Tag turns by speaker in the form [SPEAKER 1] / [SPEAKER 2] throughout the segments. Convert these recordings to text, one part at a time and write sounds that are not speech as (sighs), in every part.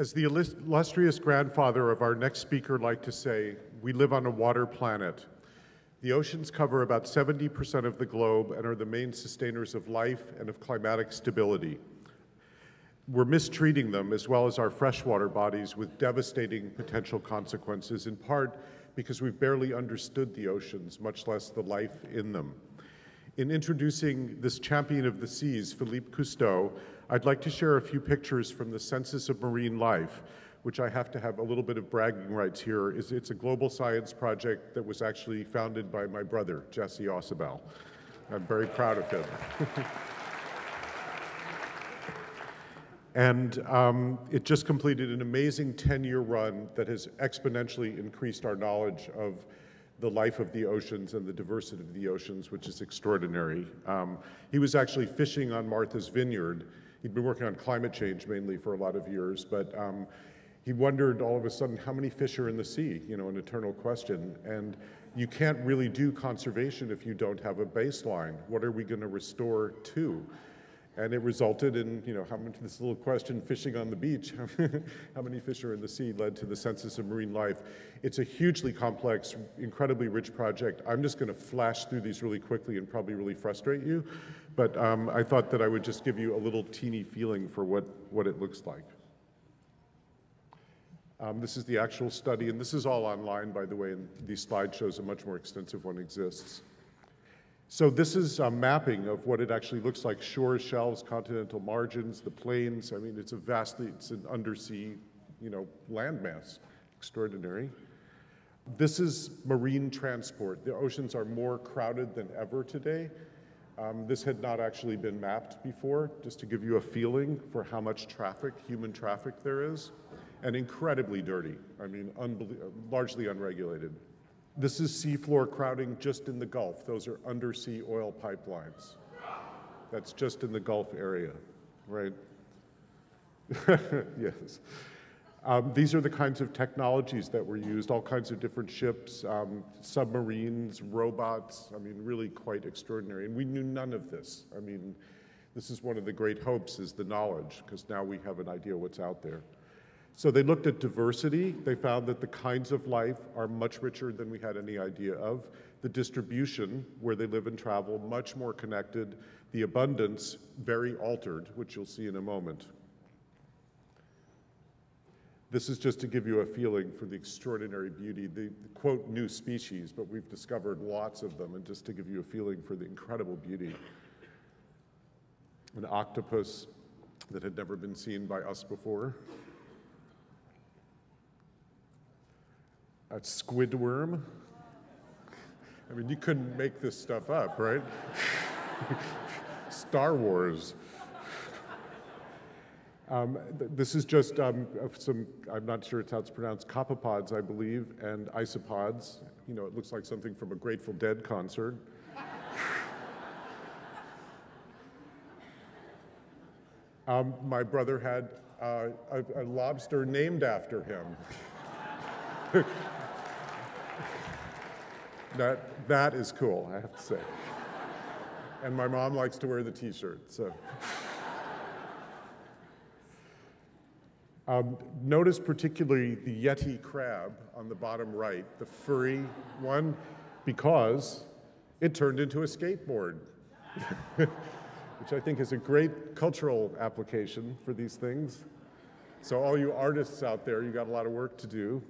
[SPEAKER 1] As the illustrious grandfather of our next speaker liked to say, we live on a water planet. The oceans cover about 70% of the globe and are the main sustainers of life and of climatic stability. We're mistreating them as well as our freshwater bodies with devastating potential consequences, in part because we've barely understood the oceans, much less the life in them. In introducing this champion of the seas, Philippe Cousteau, I'd like to share a few pictures from the Census of Marine Life, which I have to have a little bit of bragging rights here. It's a global science project that was actually founded by my brother, Jesse Ausubel. I'm very proud of him. (laughs) and um, it just completed an amazing 10-year run that has exponentially increased our knowledge of the life of the oceans and the diversity of the oceans, which is extraordinary. Um, he was actually fishing on Martha's Vineyard. He'd been working on climate change mainly for a lot of years, but um, he wondered all of a sudden how many fish are in the sea, you know, an eternal question. And you can't really do conservation if you don't have a baseline. What are we going to restore to? And it resulted in, you know, how much this little question, fishing on the beach, (laughs) how many fish are in the sea, led to the Census of Marine Life. It's a hugely complex, incredibly rich project. I'm just going to flash through these really quickly and probably really frustrate you. But um, I thought that I would just give you a little teeny feeling for what, what it looks like. Um, this is the actual study, and this is all online, by the way, and these slides shows a much more extensive one exists. So this is a mapping of what it actually looks like, shores, shelves, continental margins, the plains. I mean, it's a vastly, it's an undersea, you know, landmass. Extraordinary. This is marine transport. The oceans are more crowded than ever today. Um, this had not actually been mapped before, just to give you a feeling for how much traffic, human traffic there is, and incredibly dirty. I mean, largely unregulated. This is seafloor crowding just in the Gulf. Those are undersea oil pipelines. That's just in the Gulf area, right? (laughs) yes. Um, these are the kinds of technologies that were used, all kinds of different ships, um, submarines, robots, I mean, really quite extraordinary. And we knew none of this. I mean, this is one of the great hopes is the knowledge, because now we have an idea what's out there. So they looked at diversity. They found that the kinds of life are much richer than we had any idea of. The distribution, where they live and travel, much more connected. The abundance, very altered, which you'll see in a moment. This is just to give you a feeling for the extraordinary beauty, the, the, quote new species, but we've discovered lots of them, and just to give you a feeling for the incredible beauty. An octopus that had never been seen by us before. a squid worm. I mean, you couldn't make this stuff up, right? (laughs) Star Wars. Um, th this is just um, some, I'm not sure it's how it's pronounced, copepods, I believe, and isopods. You know, it looks like something from a Grateful Dead concert. (laughs) um, my brother had uh, a, a lobster named after him. (laughs) That, that is cool, I have to say. And my mom likes to wear the t-shirt, so. Um, notice particularly the Yeti crab on the bottom right, the furry one, because it turned into a skateboard, (laughs) which I think is a great cultural application for these things. So all you artists out there, you got a lot of work to do.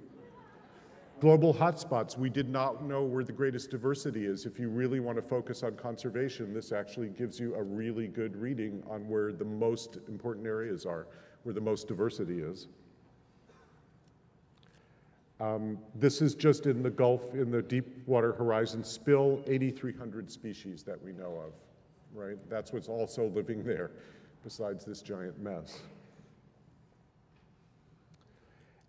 [SPEAKER 1] Global hotspots, we did not know where the greatest diversity is. If you really want to focus on conservation, this actually gives you a really good reading on where the most important areas are, where the most diversity is. Um, this is just in the Gulf, in the Deepwater Horizon spill, 8,300 species that we know of, right? That's what's also living there, besides this giant mess.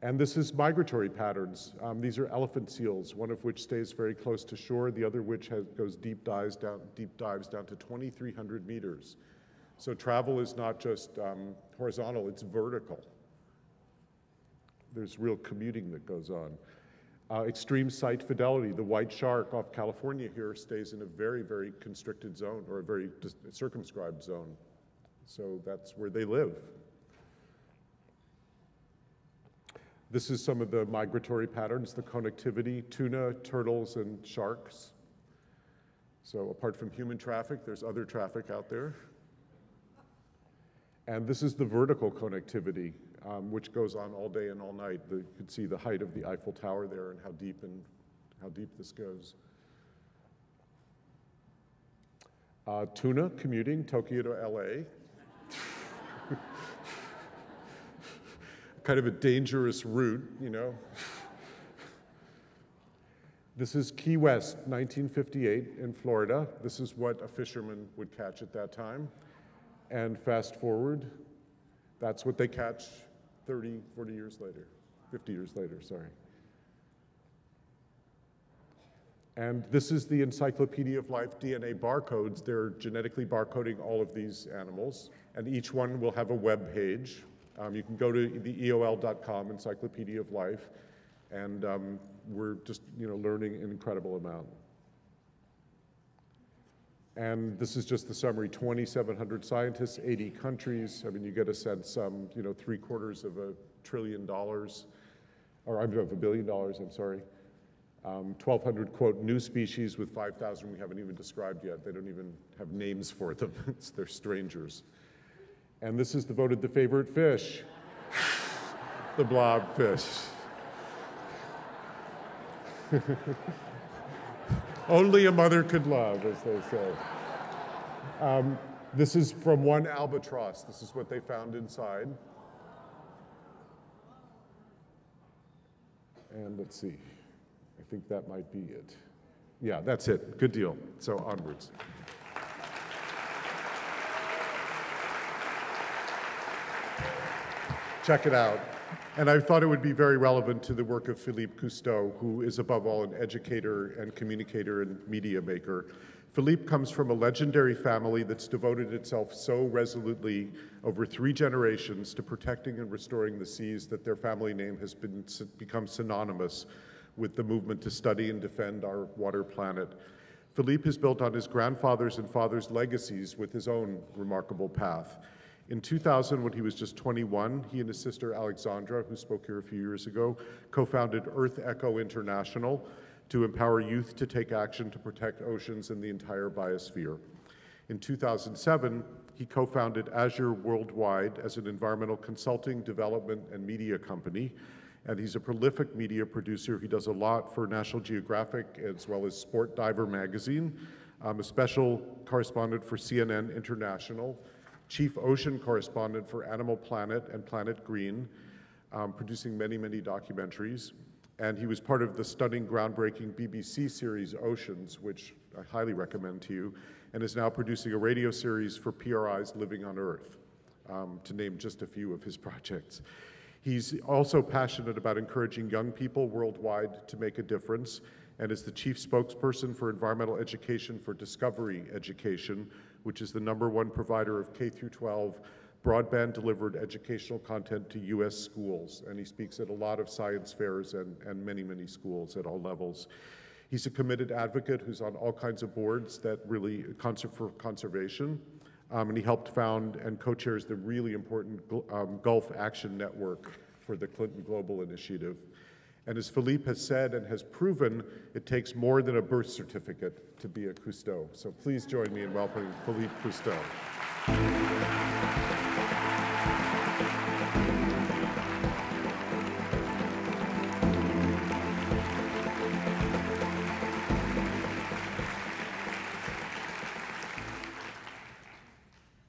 [SPEAKER 1] And this is migratory patterns. Um, these are elephant seals, one of which stays very close to shore, the other which has, goes deep dives down, deep dives down to 2,300 meters. So travel is not just um, horizontal, it's vertical. There's real commuting that goes on. Uh, extreme site fidelity, the white shark off California here stays in a very, very constricted zone or a very circumscribed zone. So that's where they live. This is some of the migratory patterns, the connectivity, tuna, turtles, and sharks. So apart from human traffic, there's other traffic out there. And this is the vertical connectivity, um, which goes on all day and all night. The, you can see the height of the Eiffel Tower there and how deep and how deep this goes. Uh, tuna commuting Tokyo to LA. (laughs) kind of a dangerous route, you know. This is Key West, 1958 in Florida. This is what a fisherman would catch at that time. And fast forward, that's what they catch 30, 40 years later, 50 years later, sorry. And this is the Encyclopedia of Life DNA barcodes. They're genetically barcoding all of these animals, and each one will have a web page. Um, you can go to the EOL.com, Encyclopedia of Life, and um, we're just you know learning an incredible amount. And this is just the summary: 2,700 scientists, 80 countries. I mean, you get a sense, um, you know, three quarters of a trillion dollars, or I'm of a billion dollars. I'm sorry. Um, 1,200, quote, new species with 5,000 we haven't even described yet. They don't even have names for them. (laughs) they're strangers. And this is the voted the favorite fish, (laughs) the blobfish. (laughs) Only a mother could love, as they say. Um, this is from one albatross. This is what they found inside. And let's see. I think that might be it. Yeah, that's it. Good deal. So onwards. Check it out. And I thought it would be very relevant to the work of Philippe Cousteau, who is above all an educator and communicator and media maker. Philippe comes from a legendary family that's devoted itself so resolutely over three generations to protecting and restoring the seas that their family name has been, become synonymous with the movement to study and defend our water planet. Philippe has built on his grandfather's and father's legacies with his own remarkable path. In 2000, when he was just 21, he and his sister Alexandra, who spoke here a few years ago, co-founded Earth Echo International to empower youth to take action to protect oceans and the entire biosphere. In 2007, he co-founded Azure Worldwide as an environmental consulting, development, and media company and he's a prolific media producer. He does a lot for National Geographic as well as Sport Diver magazine, um, a special correspondent for CNN International, chief ocean correspondent for Animal Planet and Planet Green, um, producing many, many documentaries. And he was part of the stunning, groundbreaking BBC series Oceans, which I highly recommend to you, and is now producing a radio series for PRI's Living on Earth, um, to name just a few of his (laughs) projects. He's also passionate about encouraging young people worldwide to make a difference and is the chief spokesperson for environmental education for Discovery Education, which is the number one provider of K through 12 broadband delivered educational content to U.S. schools. And he speaks at a lot of science fairs and, and many, many schools at all levels. He's a committed advocate who's on all kinds of boards that really concern for conservation. Um, and he helped found and co-chairs the really important um, Gulf Action Network for the Clinton Global Initiative. And as Philippe has said and has proven, it takes more than a birth certificate to be a Cousteau. So please join me in welcoming Philippe Cousteau.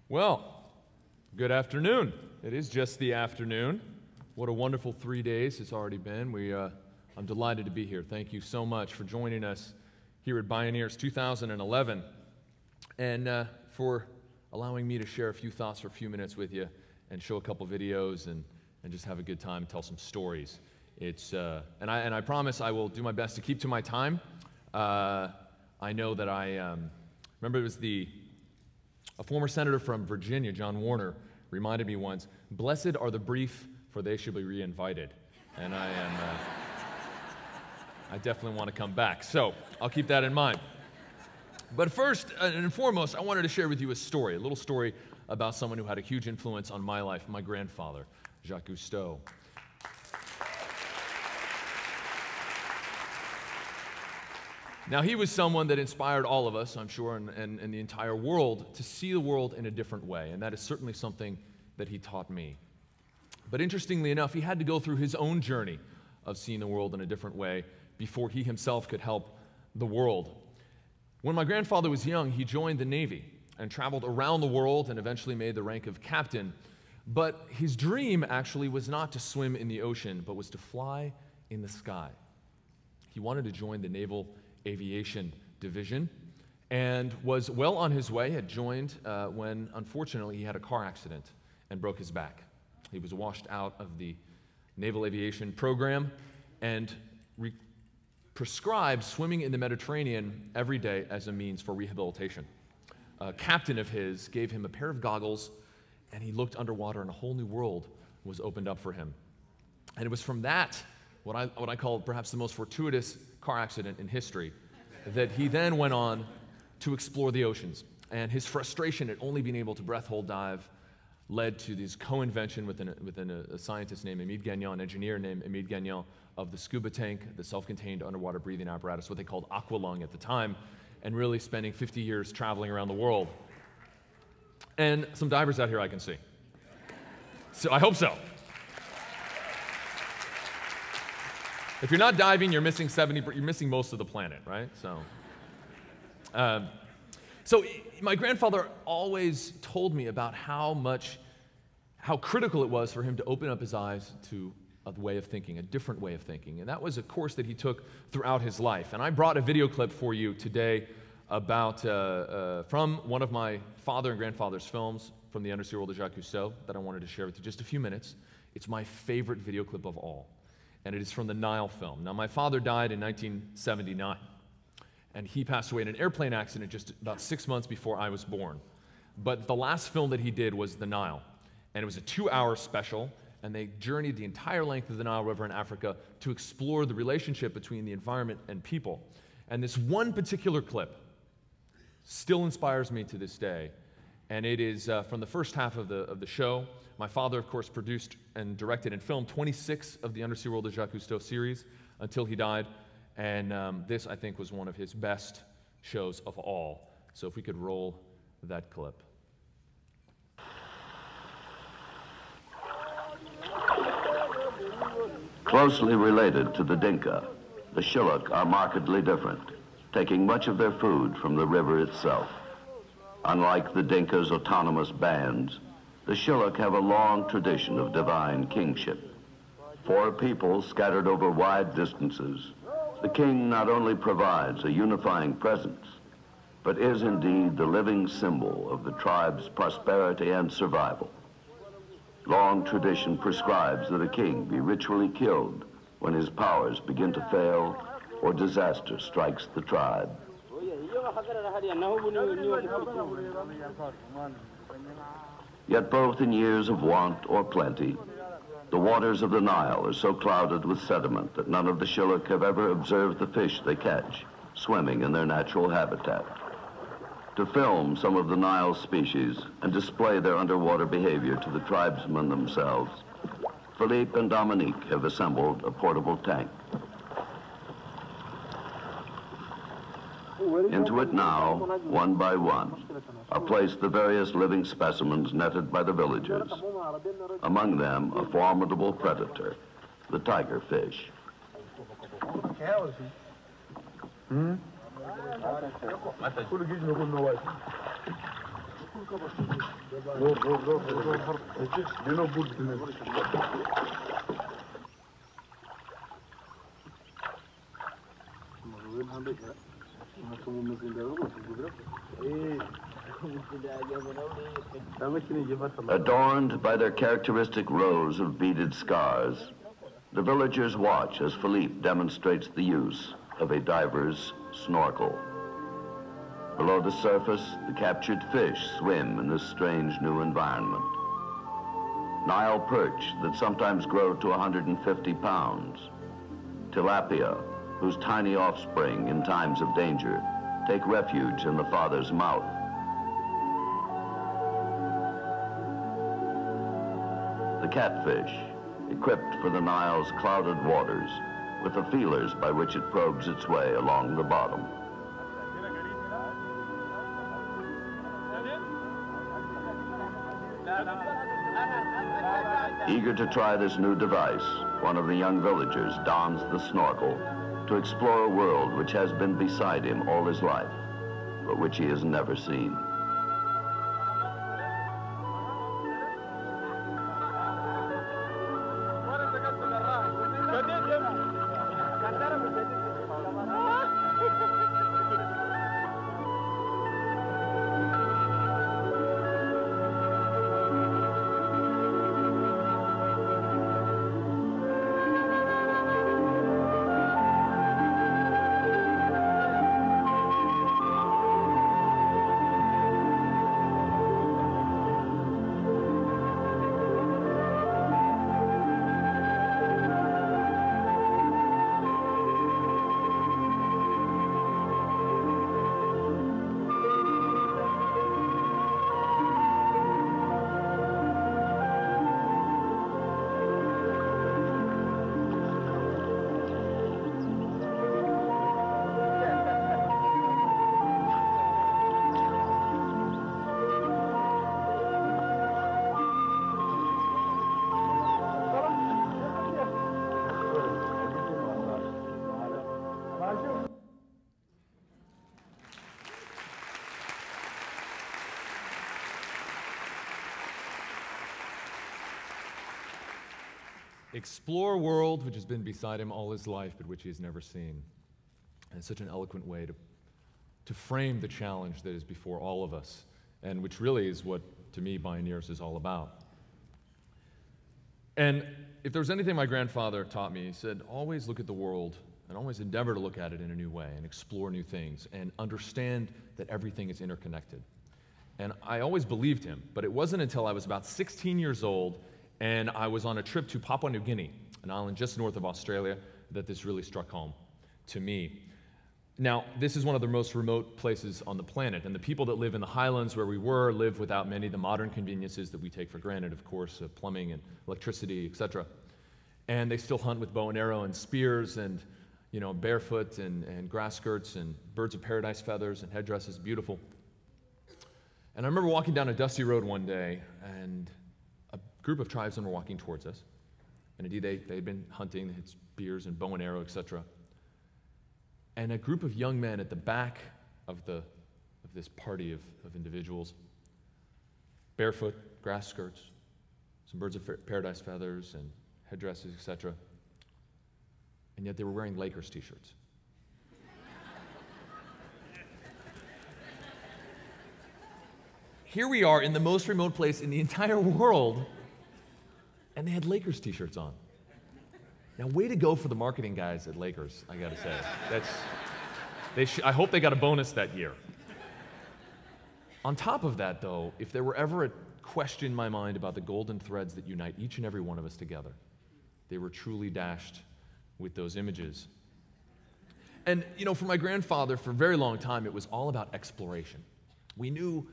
[SPEAKER 2] Well, good afternoon. It is just the afternoon. What a wonderful three days it's already been. We, uh, I'm delighted to be here. Thank you so much for joining us here at Bioneers 2011 and uh, for allowing me to share a few thoughts for a few minutes with you and show a couple videos and, and just have a good time, tell some stories. It's, uh, and, I, and I promise I will do my best to keep to my time. Uh, I know that I um, remember it was the a former senator from Virginia, John Warner, reminded me once Blessed are the brief, for they should be reinvited. And I am, uh, I definitely want to come back. So I'll keep that in mind. But first uh, and foremost, I wanted to share with you a story, a little story about someone who had a huge influence on my life, my grandfather, Jacques Cousteau. Now, he was someone that inspired all of us, I'm sure, and, and, and, the entire world to see the world in a different way. And that is certainly something that he taught me. But interestingly enough, he had to go through his own journey of seeing the world in a different way before he himself could help the world. When my grandfather was young, he joined the Navy and traveled around the world and eventually made the rank of captain. But his dream actually was not to swim in the ocean, but was to fly in the sky. He wanted to join the Naval Aviation Division and was well on his way, had joined uh, when unfortunately he had a car accident and broke his back. He was washed out of the Naval Aviation program and re- prescribed swimming in the Mediterranean every day as a means for rehabilitation. A captain of his gave him a pair of goggles, and he looked underwater, and a whole new world was opened up for him. And it was from that, what I, what I call perhaps the most fortuitous car accident in history, that he then went on to explore the oceans. And his frustration at only being able to breath hold dive led to this co-invention within, within a, a, scientist named Emile Gagnan, an engineer named Emile Gagnan, of the scuba tank, the self-contained underwater breathing apparatus, what they called aqualung at the time, and really spending 50 years traveling around the world. And some divers out here I can see. So I hope so. If you're not diving, you're missing 70, you're missing most of the planet, right? So, um, so my grandfather always told me about how much, how critical it was for him to open up his eyes to a way of thinking, a different way of thinking. And that was a course that he took throughout his life. And I brought a video clip for you today about, uh, uh, from one of my father and grandfather's films from the Undersea World of Jacques Cousteau that I wanted to share with you just a few minutes. It's my favorite video clip of all and it is from the Nile film. Now, my father died in 1979, and he passed away in an airplane accident just about six months before I was born. But the last film that he did was The Nile, and it was a two hour special, and they journeyed the entire length of the Nile River in Africa to explore the relationship between the environment and people. And this one particular clip still inspires me to this day, and it is uh, from the first half of the, of the show. My father, of course, produced and directed and filmed 26 of the Undersea World of Jacques Cousteau series until he died. And um, this, I think, was one of his best shows of all. So if we could roll that clip.
[SPEAKER 3] Closely related to the Dinka, the Shilluk are markedly different, taking much of their food from the river itself. Unlike the Dinka's autonomous bands, the Shilluk have a long tradition of divine kingship. For people scattered over wide distances, the king not only provides a unifying presence, but is indeed the living symbol of the tribe's prosperity and survival. Long tradition prescribes that a king be ritually killed when his powers begin to fail or disaster strikes the tribe. Yet both in years of want or plenty, the waters of the Nile are so clouded with sediment that none of the Shilluk have ever observed the fish they catch swimming in their natural habitat. To film some of the Nile species and display their underwater behavior to the tribesmen themselves, Philippe and Dominique have assembled a portable tank. Into it now, one by one, are placed the various living specimens netted by the villagers. Among them, a formidable predator, the tiger fish. Hmm? Adorned by their characteristic rows of beaded scars, the villagers watch as Philippe demonstrates the use of a diver's snorkel. Below the surface, the captured fish swim in this strange new environment. Nile perch that sometimes grow to 150 pounds. Tilapia, whose tiny offspring in times of danger take refuge in the father's mouth. The catfish, equipped for the Nile's clouded waters, with the feelers by which it probes its way along the bottom. Eager to try this new device, one of the young villagers dons the snorkel to explore a world which has been beside him all his life, but which he has never seen.
[SPEAKER 2] Explore world which has been beside him all his life, but which he has never seen. And it's such an eloquent way to, to frame the challenge that is before all of us, and which really is what, to me, Bioneers is all about. And if there was anything my grandfather taught me, he said, always look at the world and always endeavor to look at it in a new way and explore new things and understand that everything is interconnected. And I always believed him, but it wasn't until I was about 16 years old and I was on a trip to Papua New Guinea, an island just north of Australia, that this really struck home to me. Now, this is one of the most remote places on the planet, and the people that live in the highlands where we were live without many of the modern conveniences that we take for granted, of course, uh, plumbing and electricity, etc. And they still hunt with bow and arrow and spears and, you know, barefoot and, and grass skirts and birds of paradise feathers and headdresses, beautiful. And I remember walking down a dusty road one day, and group of tribesmen were walking towards us. And indeed, they, they had been hunting, they had spears and bow and arrow, etc. And a group of young men at the back of, the, of this party of, of individuals, barefoot, grass skirts, some birds of paradise feathers and headdresses, etc. And yet they were wearing Lakers t shirts. (laughs) Here we are in the most remote place in the entire world and they had Lakers t shirts on. Now, way to go for the marketing guys at Lakers, I gotta say. That's, they sh- I hope they got a bonus that year. On top of that, though, if there were ever a question in my mind about the golden threads that unite each and every one of us together, they were truly dashed with those images. And, you know, for my grandfather, for a very long time, it was all about exploration. We knew,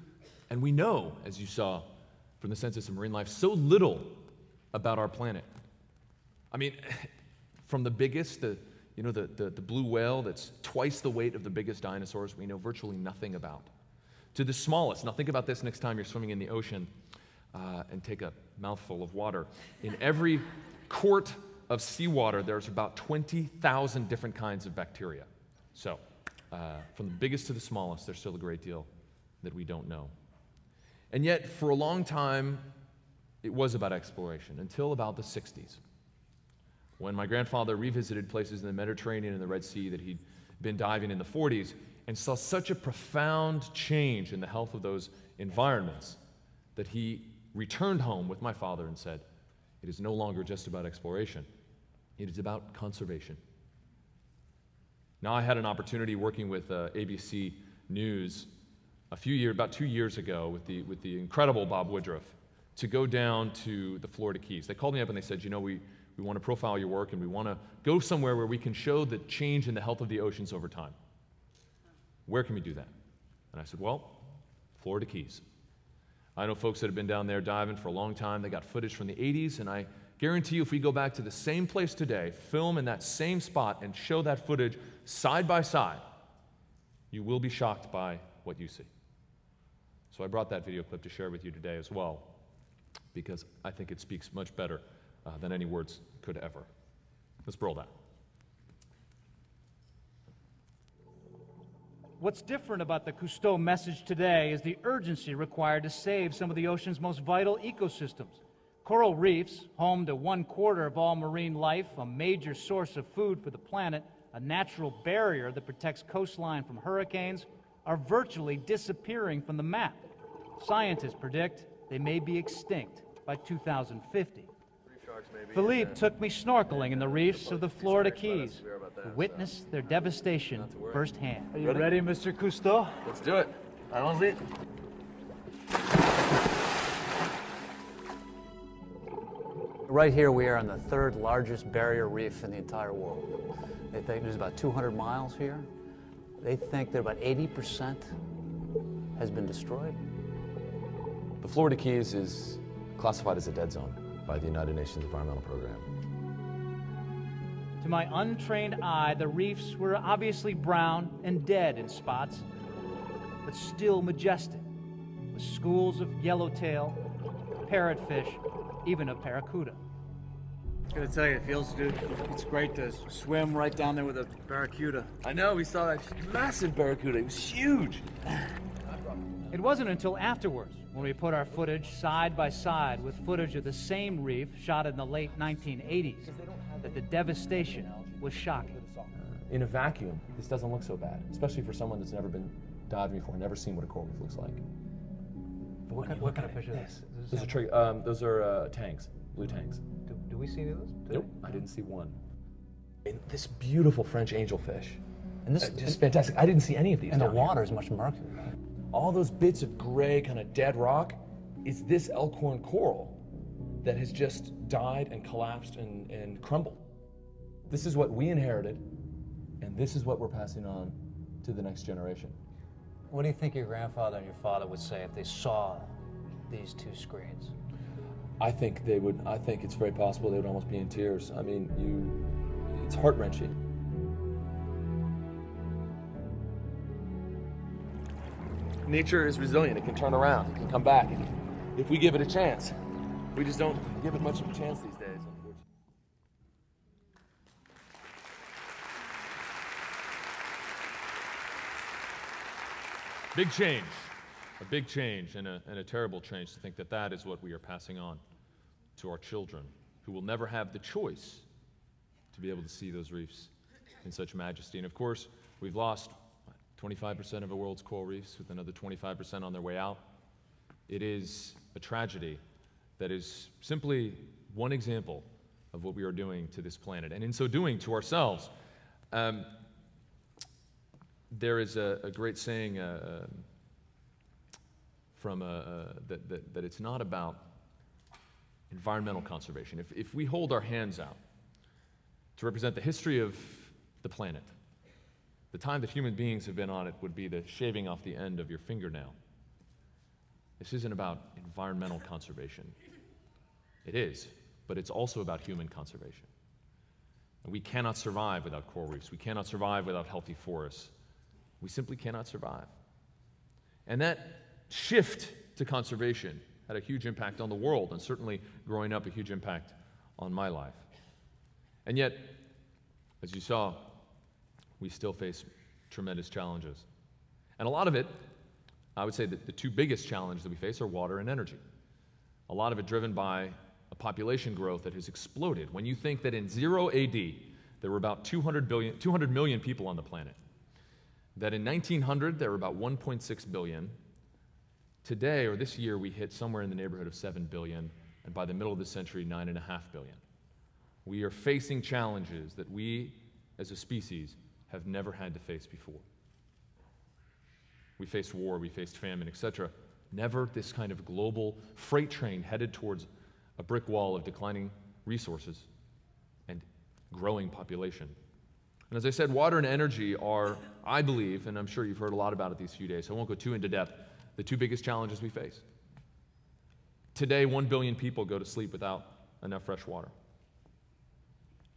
[SPEAKER 2] and we know, as you saw from the Census of Marine Life, so little about our planet. I mean, from the biggest, the, you know, the, the, the, blue whale that's twice the weight of the biggest dinosaurs we know virtually nothing about, to the smallest. Now, think about this next time you're swimming in the ocean uh, and take a mouthful of water. In every quart of seawater, there's about 20,000 different kinds of bacteria. So, uh, from the biggest to the smallest, there's still a great deal that we don't know. And yet, for a long time, it was about exploration until about the 60s, when my grandfather revisited places in the Mediterranean and the Red Sea that he'd been diving in the 40s and saw such a profound change in the health of those environments that he returned home with my father and said, It is no longer just about exploration, it is about conservation. Now, I had an opportunity working with uh, ABC News a few years, about two years ago, with the, with the incredible Bob Woodruff to go down to the Florida Keys. They called me up and they said, you know, we, we want to profile your work and we want to go somewhere where we can show the change in the health of the oceans over time. Where can we do that? And I said, well, Florida Keys. I know folks that have been down there diving for a long time. They got footage from the 80s, and I Guarantee you, if we go back to the same place today, film in that same spot, and show that footage side by side, you will be shocked by what you see. So I brought that video clip to share with you today as well, because I think it speaks much better uh, than any words could ever. Let's roll that.
[SPEAKER 4] What's different about the Cousteau message today is the urgency required to save some of the ocean's most vital ecosystems. Coral reefs, home to one quarter of all marine life, a major source of food for the planet, a natural barrier that protects coastline from hurricanes, are virtually disappearing from the map. Scientists predict they may be extinct by 2050. Philippe took me snorkeling in the reefs of the Florida Keys to witness their devastation firsthand. Are you ready, Mr. Cousteau?
[SPEAKER 2] Let's do it. Allons-y.
[SPEAKER 5] Right here, we are on the third largest barrier reef in the entire world. They think there's about 200 miles here. They think that about 80% has been destroyed.
[SPEAKER 6] The Florida Keys is classified as a dead zone by the United Nations Environmental Program.
[SPEAKER 4] To my untrained eye, the reefs were obviously brown and dead in spots, but still majestic, with schools of yellowtail, parrotfish, even a barracuda.
[SPEAKER 7] I Gotta tell you, it feels, dude. It's great to swim right down there with a barracuda.
[SPEAKER 6] I know, we saw that massive barracuda. It was huge. (sighs) (laughs)
[SPEAKER 4] It wasn't until afterwards, when we put our footage side by side with footage of the same reef shot in the late 1980s, that the devastation was shocking.
[SPEAKER 6] In a vacuum, this doesn't look so bad, especially for someone that's never been diving before, never seen what a coral reef looks like.
[SPEAKER 4] But what, kind, what kind of fish are this?
[SPEAKER 6] Those are, trig- um, those are uh, tangs, blue tangs.
[SPEAKER 4] Do, do we see any of those? today?
[SPEAKER 6] Nope, I didn't see one. And this beautiful French angelfish.
[SPEAKER 5] And this
[SPEAKER 6] Uh, just fantastic. I didn't see any of these.
[SPEAKER 5] and the
[SPEAKER 6] down here.
[SPEAKER 5] water is much murkier.
[SPEAKER 6] All those bits of gray, kind of dead rock, is this elkhorn coral that has just died and collapsed and, and crumbled. This is what we inherited, and this is what we're passing on to the next generation.
[SPEAKER 5] What do you think your grandfather and your father would say if they saw these two screens?
[SPEAKER 6] I think they would. I think it's very possible they would almost be in tears. I mean, you, it's heart wrenching. Nature is resilient. It can turn around. It can come back if we give it a chance. We just don't give it much of a chance these days.
[SPEAKER 2] Big change. A big change and a, and a terrible change to think that that is what we are passing on to our children, who will never have the choice to be able to see those reefs in such majesty. And of course, we've lost 25% of the world's coral reefs, with another 25% on their way out. It is a tragedy that is simply one example of what we are doing to this planet, and in so doing to ourselves. Um, there is a, a great saying uh, um, from uh, uh, that, that, that it's not about environmental conservation. If, if we hold our hands out to represent the history of the planet, the time that human beings have been on it would be the shaving off the end of your fingernail. This isn't about environmental conservation. It is, but it's also about human conservation. And we cannot survive without coral reefs. We cannot survive without healthy forests. We simply cannot survive. And that shift to conservation had a huge impact on the world, and certainly growing up, a huge impact on my life. And yet, as you saw, we still face tremendous challenges. And a lot of it, I would say that the two biggest challenges that we face are water and energy. A lot of it driven by a population growth that has exploded. When you think that in 0 AD, there were about 200, billion, 200 million people on the planet, that in 1900 there were about 1.6 billion. Today, or this year, we hit somewhere in the neighborhood of 7 billion, and by the middle of the century, 9.5 billion. We are facing challenges that we, as a species, have never had to face before. We faced war, we faced famine, etc. Never this kind of global freight train headed towards a brick wall of declining resources and growing population. And as I said, water and energy are, I believe, and I'm sure you've heard a lot about it these few days, so I won't go too into depth, the two biggest challenges we face. Today, one billion people go to sleep without enough fresh water.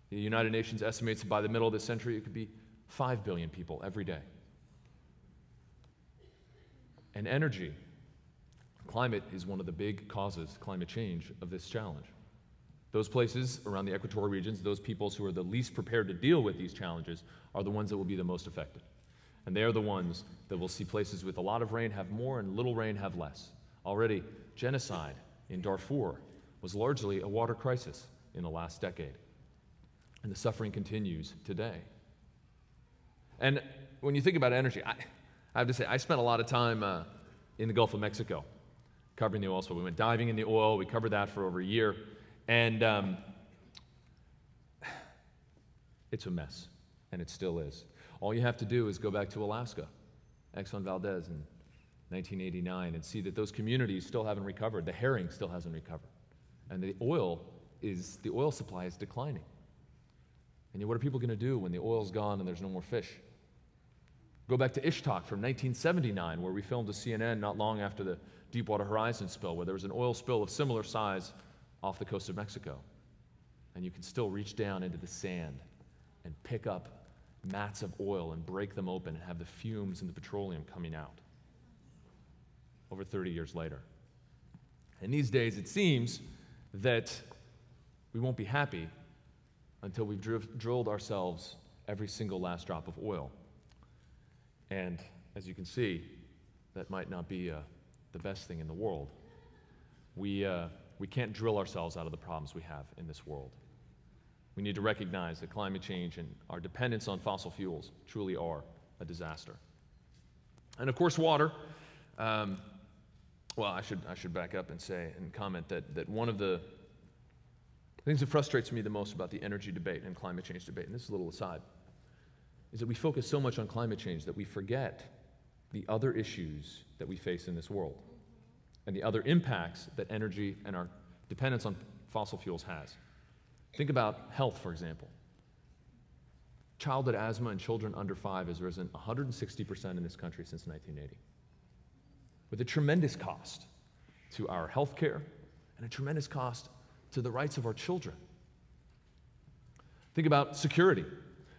[SPEAKER 2] The United Nations estimates that by the middle of this century, it could be 5 billion people every day. And energy, climate is one of the big causes, climate change, of this challenge. Those places around the equatorial regions, those peoples who are the least prepared to deal with these challenges, are the ones that will be the most affected. And they are the ones that will see places with a lot of rain have more and little rain have less. Already, genocide in Darfur was largely a water crisis in the last decade. And the suffering continues today. And when you think about energy, I, I have to say, I spent a lot of time uh, in the Gulf of Mexico covering the oil spill. We went diving in the oil, we covered that for over a year. And um, (sighs) it's a mess, and it still is. All you have to do is go back to Alaska, Exxon Valdez in 1989, and see that those communities still haven't recovered. The herring still hasn't recovered. And the oil is, the oil supply is declining. And yet, what are people going to do when the oil's gone and there's no more fish? Go back to Ixtoc from 1979, where we filmed a CNN not long after the Deepwater Horizon spill, where there was an oil spill of similar size off the coast of Mexico. And you can still reach down into the sand and pick up mats of oil and break them open and have the fumes and the petroleum coming out over 30 years later. And these days, it seems that we won't be happy until we've dr- drilled ourselves every single last drop of oil. And as you can see, that might not be uh, the best thing in the world. We, uh, we can't drill ourselves out of the problems we have in this world. We need to recognize that climate change and our dependence on fossil fuels truly are a disaster. And of course, water. Um, well, I should, I should back up and say and comment that, that one of the things that frustrates me the most about the energy debate and climate change debate, and this is a little aside, is that we focus so much on climate change that we forget the other issues that we face in this world and the other impacts that energy and our dependence on fossil fuels has. Think about health, for example. Childhood asthma in children under five has risen 160% in this country since 1980, with a tremendous cost to our health care and a tremendous cost to the rights of our children. Think about security.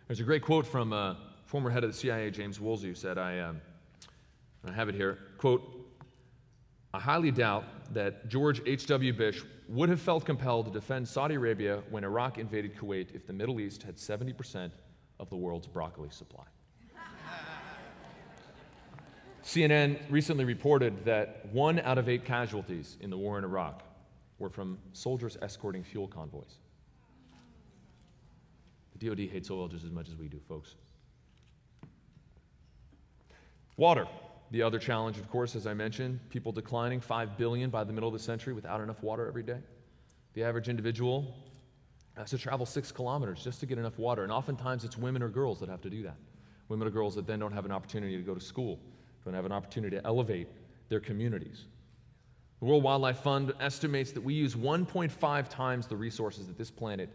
[SPEAKER 2] There's a great quote from uh, former head of the CIA, James Woolsey, who said, I, um, I have it here, quote, I highly doubt that George H.W. Bush would have felt compelled to defend Saudi Arabia when Iraq invaded Kuwait if the Middle East had 70% of the world's broccoli supply. CNN recently reported that one out of eight casualties in the war in Iraq were from soldiers escorting fuel convoys. DoD hates oil just as much as we do, folks. Water. The other challenge, of course, as I mentioned, people declining 5 billion by the middle of the century without enough water every day. The average individual has to travel six kilometers just to get enough water. And oftentimes it's women or girls that have to do that. Women or girls that then don't have an opportunity to go to school, don't have an opportunity to elevate their communities. The World Wildlife Fund estimates that we use 1.5 times the resources that this planet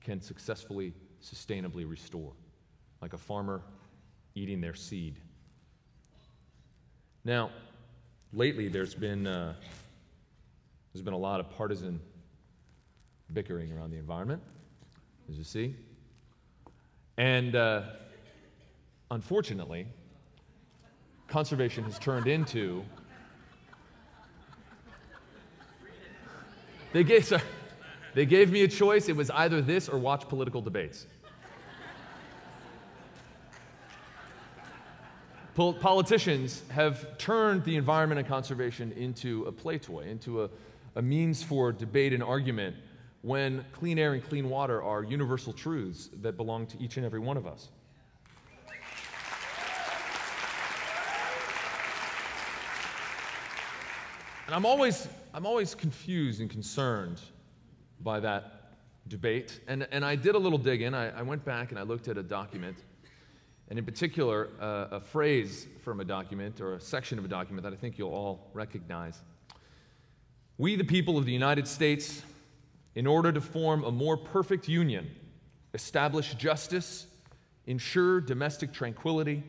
[SPEAKER 2] can successfully, sustainably restore, like a farmer eating their seed. Now, lately there's been, uh, there's been a lot of partisan bickering around the environment, as you see. And uh, unfortunately, conservation has turned into. They gave, sorry, they gave me a choice. It was either this or watch political debates. politicians have turned the environment and conservation into a play toy, into a, a means for debate and argument when clean air and clean water are universal truths that belong to each and every one of us. And I'm always, I'm always confused and concerned by that debate. And, and I did a little digging. I, I went back and I looked at a document and in particular, uh, a phrase from a document or a section of a document that I think you'll all recognize. We, the people of the United States, in order to form a more perfect union, establish justice, ensure domestic tranquility,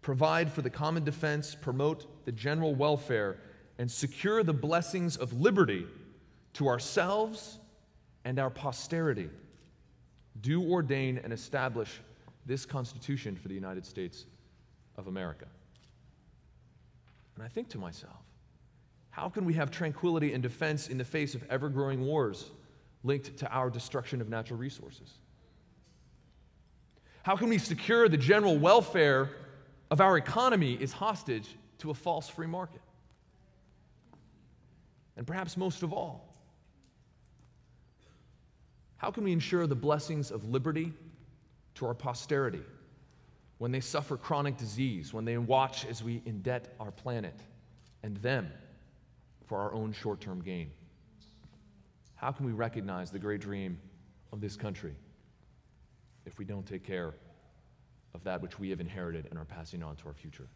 [SPEAKER 2] provide for the common defense, promote the general welfare, and secure the blessings of liberty to ourselves and our posterity do ordain and establish this Constitution for the United States of America. And I think to myself, how can we have tranquility and defense in the face of ever growing wars linked to our destruction of natural resources? How can we secure the general welfare of our economy is hostage to a false free market? And perhaps most of all, how can we ensure the blessings of liberty to our posterity when they suffer chronic disease, when they watch as we indebt our planet and them for our own short term gain? How can we recognize the great dream of this country if we don't take care of that which we have inherited and are passing on to our future?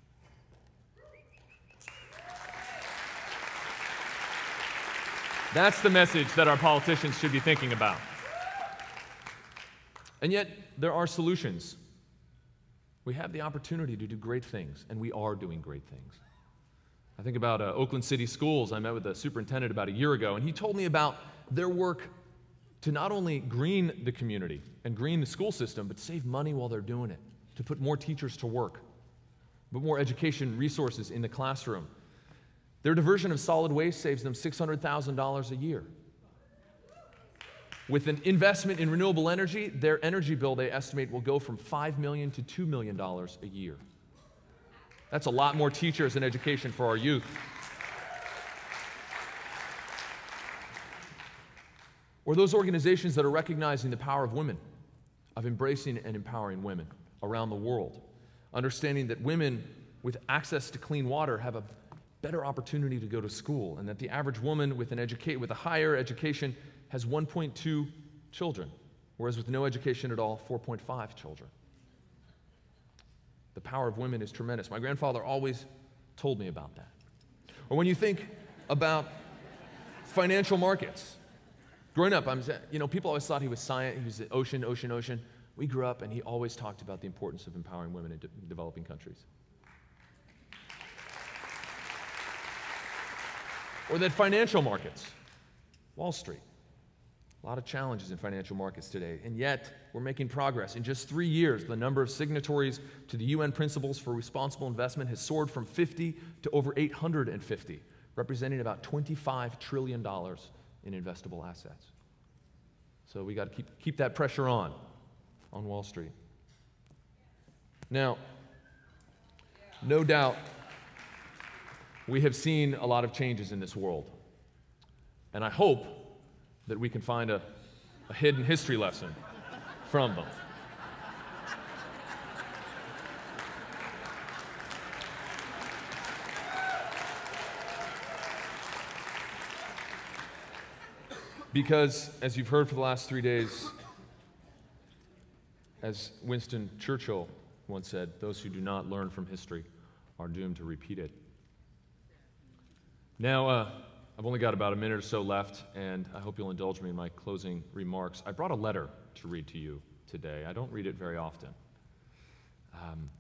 [SPEAKER 2] That's the message that our politicians should be thinking about. And yet, there are solutions. We have the opportunity to do great things, and we are doing great things. I think about uh, Oakland City Schools. I met with the superintendent about a year ago, and he told me about their work to not only green the community and green the school system, but save money while they're doing it, to put more teachers to work, put more education resources in the classroom. Their diversion of solid waste saves them $600,000 a year. With an investment in renewable energy, their energy bill, they estimate, will go from 5 million to $2 million a year. That's a lot more teachers and education for our youth. Or those organizations that are recognizing the power of women, of embracing and empowering women around the world, understanding that women with access to clean water have a better opportunity to go to school, and that the average woman with, an educa- with a higher education has 1.2 children, whereas with no education at all, 4.5 children. The power of women is tremendous. My grandfather always told me about that. Or when you think about financial markets, growing up, I'm, you know, people always thought he was science, he was ocean, ocean, ocean. We grew up and he always talked about the importance of empowering women in de- developing countries. Or that financial markets, Wall Street, a lot of challenges in financial markets today, and yet we're making progress. In just three years, the number of signatories to the UN Principles for Responsible Investment has soared from 50 to over 850, representing about $25 trillion in investable assets. So we got to keep, keep that pressure on on Wall Street. Now, no doubt, we have seen a lot of changes in this world. And I hope that we can find a, a hidden history lesson from them. Because, as you've heard for the last three days, as Winston Churchill once said, those who do not learn from history are doomed to repeat it. Now, uh, I've only got about a minute or so left, and I hope you'll indulge me in my closing remarks. I brought a letter to read to you today. I don't read it very often. Um,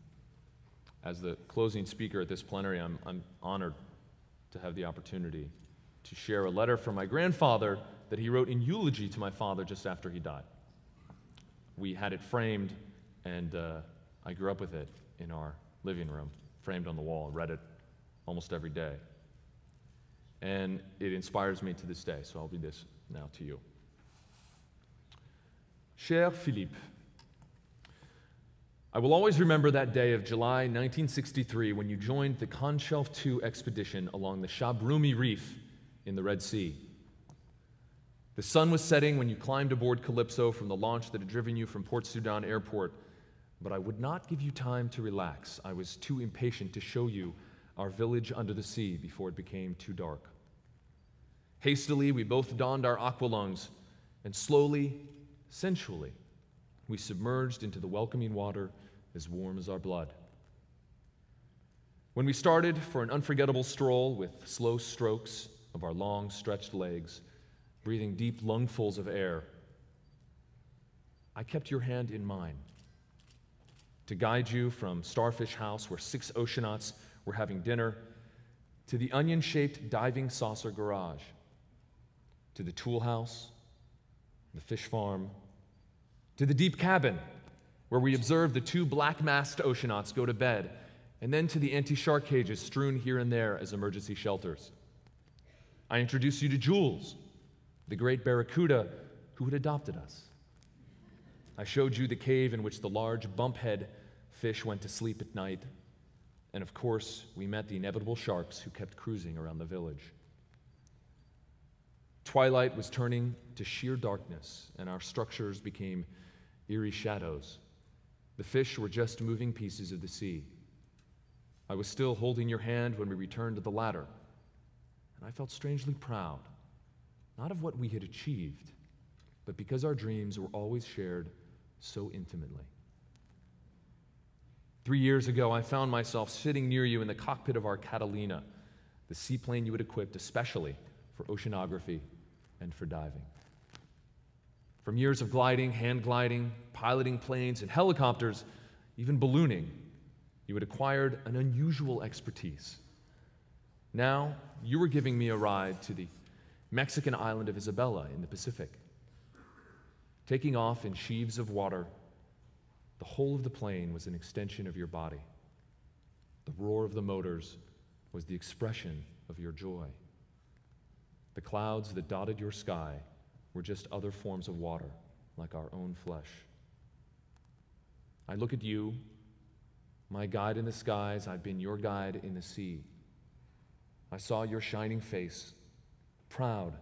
[SPEAKER 2] as the closing speaker at this plenary, I'm, I'm honored to have the opportunity to share a letter from my grandfather that he wrote in eulogy to my father just after he died. We had it framed, and uh, I grew up with it in our living room, framed on the wall, and read it almost every day and it inspires me to this day. So I'll read this now to you. Cher Philippe, I will always remember that day of July 1963 when you joined the Conshelf II expedition along the Shab Rumi Reef in the Red Sea. The sun was setting when you climbed aboard Calypso from the launch that had driven you from Port Sudan Airport, but I would not give you time to relax. I was too impatient to show you our village under the sea before it became too dark. Hastily, we both donned our aqualungs, and slowly, sensually, we submerged into the welcoming water as warm as our blood. When we started for an unforgettable stroll with slow strokes of our long, stretched legs, breathing deep lungfuls of air, I kept your hand in mine to guide you from Starfish House, where six oceanauts were having dinner, to the onion shaped diving saucer garage to the tool house, the fish farm, to the deep cabin where we observed the two black masked oceanauts go to bed, and then to the anti shark cages strewn here and there as emergency shelters. I introduced you to Jules, the great barracuda who had adopted us. I showed you the cave in which the large bumphead fish went to sleep at night. And of course, we met the inevitable sharks who kept cruising around the village. Twilight was turning to sheer darkness, and our structures became eerie shadows. The fish were just moving pieces of the sea. I was still holding your hand when we returned to the ladder, and I felt strangely proud, not of what we had achieved, but because our dreams were always shared so intimately. Three years ago, I found myself sitting near you in the cockpit of our Catalina, the seaplane you had equipped especially for oceanography and for diving. From years of gliding, hang gliding, piloting planes and helicopters, even ballooning, you had acquired an unusual expertise. Now, you were giving me a ride to the Mexican island of Isabela in the Pacific. Taking off in sheaves of water, the whole of the plane was an extension of your body. The roar of the motors was the expression of your joy. The clouds that dotted your sky were just other forms of water, like our own flesh. I look at you, my guide in the skies, I've been your guide in the sea. I saw your shining face, proud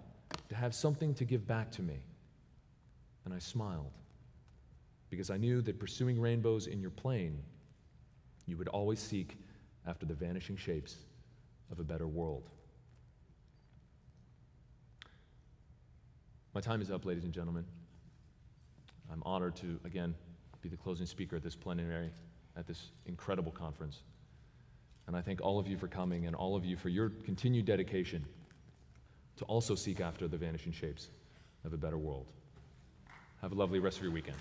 [SPEAKER 2] to have something to give back to me, and I smiled because I knew that pursuing rainbows in your plane, you would always seek after the vanishing shapes of a better world. My time is up, ladies and gentlemen. I'm honored to, again, be the closing speaker at this plenary, at this incredible conference. And I thank all of you for coming and all of you for your continued dedication to also seek after the vanishing shapes of a better world. Have a lovely rest of your weekend.